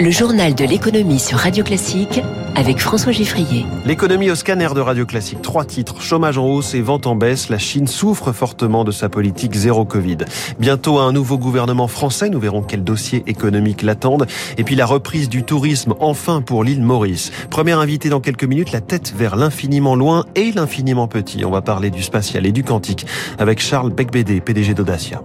Le journal de l'économie sur Radio Classique avec François Giffrier. L'économie au scanner de Radio Classique. Trois titres. Chômage en hausse et vente en baisse. La Chine souffre fortement de sa politique zéro Covid. Bientôt un nouveau gouvernement français. Nous verrons quels dossiers économiques l'attendent. Et puis la reprise du tourisme enfin pour l'île Maurice. Première invité dans quelques minutes, la tête vers l'infiniment loin et l'infiniment petit. On va parler du spatial et du quantique avec Charles Becbédé, PDG d'Audacia.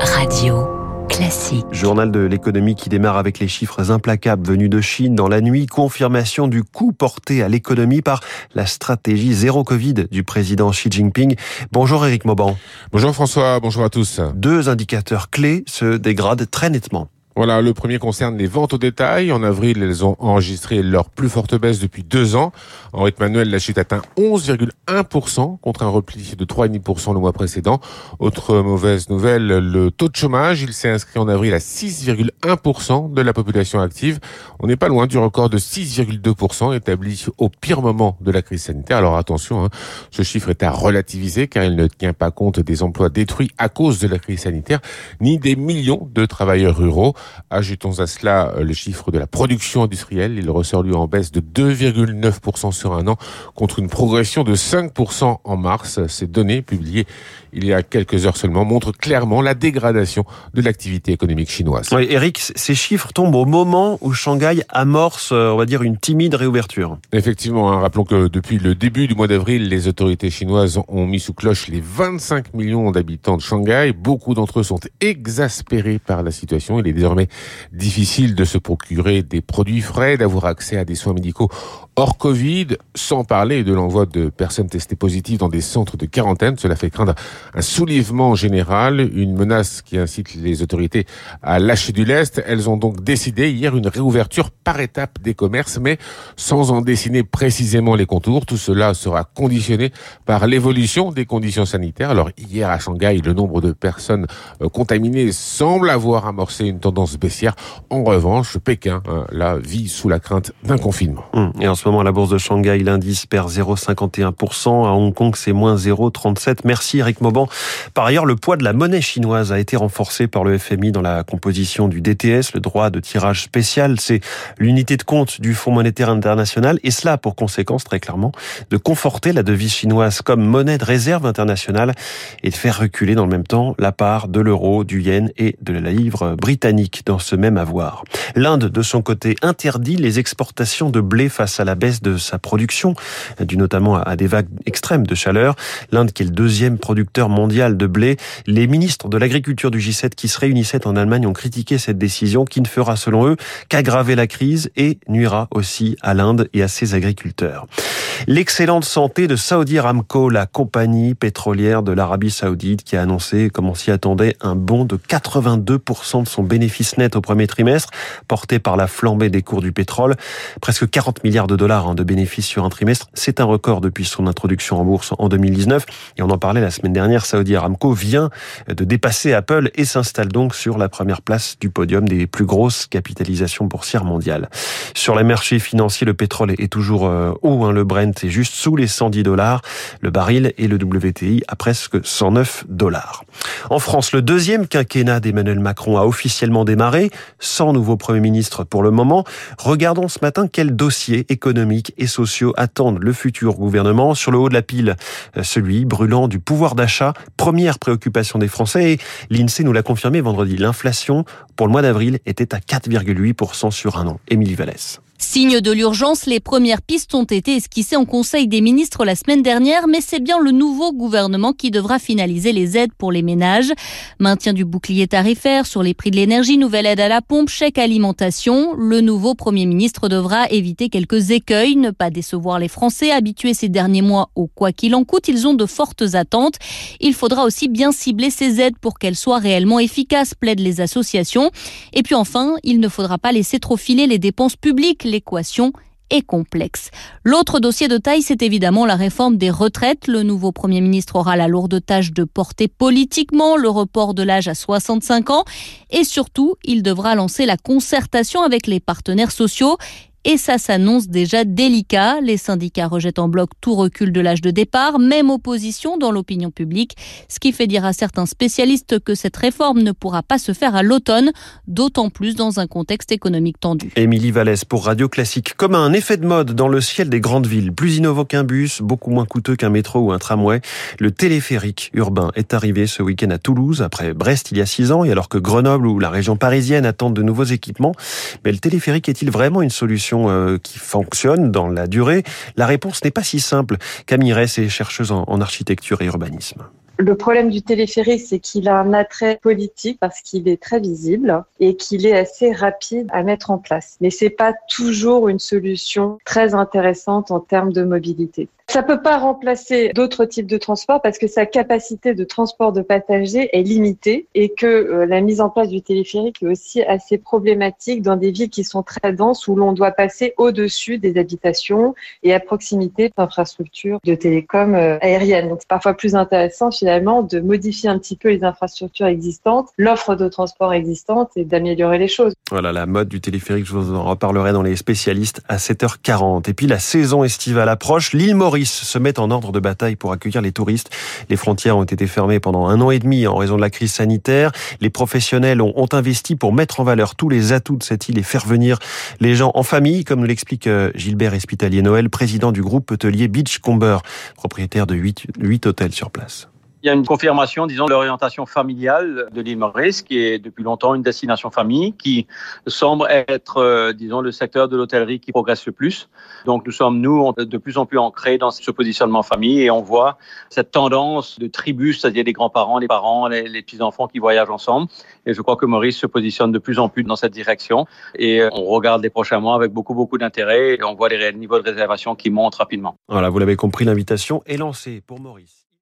Radio. Classique. Journal de l'économie qui démarre avec les chiffres implacables venus de Chine dans la nuit. Confirmation du coup porté à l'économie par la stratégie zéro Covid du président Xi Jinping. Bonjour Eric Mauban. Bonjour François, bonjour à tous. Deux indicateurs clés se dégradent très nettement. Voilà, le premier concerne les ventes au détail. En avril, elles ont enregistré leur plus forte baisse depuis deux ans. En rythme annuel, la chute atteint 11,1% contre un repli de 3,5% le mois précédent. Autre mauvaise nouvelle, le taux de chômage, il s'est inscrit en avril à 6,1% de la population active. On n'est pas loin du record de 6,2% établi au pire moment de la crise sanitaire. Alors attention, hein, ce chiffre est à relativiser car il ne tient pas compte des emplois détruits à cause de la crise sanitaire, ni des millions de travailleurs ruraux. Ajoutons à cela euh, le chiffre de la production industrielle. Il ressort lui en baisse de 2,9% sur un an contre une progression de 5% en mars. Ces données publiées il y a quelques heures seulement montrent clairement la dégradation de l'activité économique chinoise. Oui, Eric, ces chiffres tombent au moment où Shanghai amorce, euh, on va dire, une timide réouverture. Effectivement, hein, rappelons que depuis le début du mois d'avril, les autorités chinoises ont mis sous cloche les 25 millions d'habitants de Shanghai. Beaucoup d'entre eux sont exaspérés par la situation. Il est désormais difficile de se procurer des produits frais, d'avoir accès à des soins médicaux hors Covid, sans parler de l'envoi de personnes testées positives dans des centres de quarantaine. Cela fait craindre un soulèvement général, une menace qui incite les autorités à lâcher du lest. Elles ont donc décidé hier une réouverture par étape des commerces, mais sans en dessiner précisément les contours. Tout cela sera conditionné par l'évolution des conditions sanitaires. Alors hier à Shanghai, le nombre de personnes euh, contaminées semble avoir amorcé une tendance baissière. En revanche, Pékin, hein, là, vit sous la crainte d'un confinement. Hum, et en ce moment, à la bourse de Shanghai, l'indice perd 0,51%. À Hong Kong, c'est moins 0,37%. Merci Eric Mauban. Par ailleurs, le poids de la monnaie chinoise a été renforcé par le FMI dans la composition du DTS, le droit de tirage spécial. C'est l'unité de compte du Fonds monétaire international et cela a pour conséquence très clairement de conforter la devise chinoise comme monnaie de réserve internationale et de faire reculer dans le même temps la part de l'euro, du yen et de la livre britannique dans ce même avoir. L'Inde, de son côté, interdit les exportations de blé face à la baisse de sa production, due notamment à des vagues extrêmes de chaleur. L'Inde, qui est le deuxième producteur mondial de blé, les ministres de l'agriculture du G7 qui se réunissaient en Allemagne ont critiqué cette décision qui ne fera, selon eux, qu'aggraver la crise et nuira aussi à l'Inde et à ses agriculteurs. L'excellente santé de Saudi Aramco, la compagnie pétrolière de l'Arabie Saoudite, qui a annoncé, comme on s'y attendait, un bond de 82% de son bénéfice net au premier trimestre, porté par la flambée des cours du pétrole. Presque 40 milliards de dollars hein, de bénéfices sur un trimestre. C'est un record depuis son introduction en bourse en 2019. Et on en parlait la semaine dernière, Saudi Aramco vient de dépasser Apple et s'installe donc sur la première place du podium des plus grosses capitalisations boursières mondiales. Sur les marchés financiers, le pétrole est toujours euh, haut. Hein, le Brent est juste sous les 110 dollars. Le baril et le WTI à presque 109 dollars. En France, le deuxième quinquennat d'Emmanuel Macron a officiellement démarré, sans nouveau Premier ministre pour le moment. Regardons ce matin quels dossiers économiques et sociaux attendent le futur gouvernement. Sur le haut de la pile, euh, celui brûlant du pouvoir d'achat, première préoccupation des Français. L'INSEE nous l'a confirmé vendredi. L'inflation, pour le mois d'avril, était à 4,8% sur un an. Émilie Vallès. Signe de l'urgence, les premières pistes ont été esquissées en Conseil des ministres la semaine dernière, mais c'est bien le nouveau gouvernement qui devra finaliser les aides pour les ménages. Maintien du bouclier tarifaire sur les prix de l'énergie, nouvelle aide à la pompe, chèque alimentation. Le nouveau Premier ministre devra éviter quelques écueils, ne pas décevoir les Français habitués ces derniers mois au quoi qu'il en coûte. Ils ont de fortes attentes. Il faudra aussi bien cibler ces aides pour qu'elles soient réellement efficaces, plaident les associations. Et puis enfin, il ne faudra pas laisser trop filer les dépenses publiques l'équation est complexe. L'autre dossier de taille, c'est évidemment la réforme des retraites. Le nouveau Premier ministre aura la lourde tâche de porter politiquement le report de l'âge à 65 ans et surtout, il devra lancer la concertation avec les partenaires sociaux et ça s'annonce déjà délicat. Les syndicats rejettent en bloc tout recul de l'âge de départ, même opposition dans l'opinion publique, ce qui fait dire à certains spécialistes que cette réforme ne pourra pas se faire à l'automne, d'autant plus dans un contexte économique tendu. Émilie Vallès pour Radio Classique. Comme un effet de mode dans le ciel des grandes villes, plus innovant qu'un bus, beaucoup moins coûteux qu'un métro ou un tramway, le téléphérique urbain est arrivé ce week-end à Toulouse, après Brest il y a six ans, et alors que Grenoble ou la région parisienne attendent de nouveaux équipements. Mais le téléphérique est-il vraiment une solution? Euh, qui fonctionne dans la durée La réponse n'est pas si simple. Camille Ress est chercheuse en architecture et urbanisme. Le problème du téléphérique, c'est qu'il a un attrait politique parce qu'il est très visible et qu'il est assez rapide à mettre en place. Mais c'est pas toujours une solution très intéressante en termes de mobilité. Ça peut pas remplacer d'autres types de transport parce que sa capacité de transport de passagers est limitée et que euh, la mise en place du téléphérique est aussi assez problématique dans des villes qui sont très denses où l'on doit passer au-dessus des habitations et à proximité d'infrastructures de télécom euh, aériennes. Donc c'est parfois plus intéressant finalement de modifier un petit peu les infrastructures existantes, l'offre de transport existante et d'améliorer les choses. Voilà la mode du téléphérique, je vous en reparlerai dans les spécialistes à 7h40. Et puis la saison estivale approche, l'île Maurice se met en ordre de bataille pour accueillir les touristes. Les frontières ont été fermées pendant un an et demi en raison de la crise sanitaire. Les professionnels ont, investi pour mettre en valeur tous les atouts de cette île et faire venir les gens en famille, comme nous l'explique euh, Gilbert Espitalier-Noël, président du groupe hôtelier Beachcomber, propriétaire de 8, 8 hôtels sur place. Il y a une confirmation, disons, de l'orientation familiale de l'île Maurice, qui est depuis longtemps une destination famille, qui semble être, euh, disons, le secteur de l'hôtellerie qui progresse le plus. Donc, nous sommes, nous, de plus en plus ancrés dans ce positionnement famille et on voit cette tendance de tribu, c'est-à-dire les grands-parents, les parents, les, les petits-enfants qui voyagent ensemble. Et je crois que Maurice se positionne de plus en plus dans cette direction et euh, on regarde les prochains mois avec beaucoup, beaucoup d'intérêt et on voit les niveaux de réservation qui montent rapidement. Voilà, vous l'avez compris, l'invitation est lancée pour Maurice.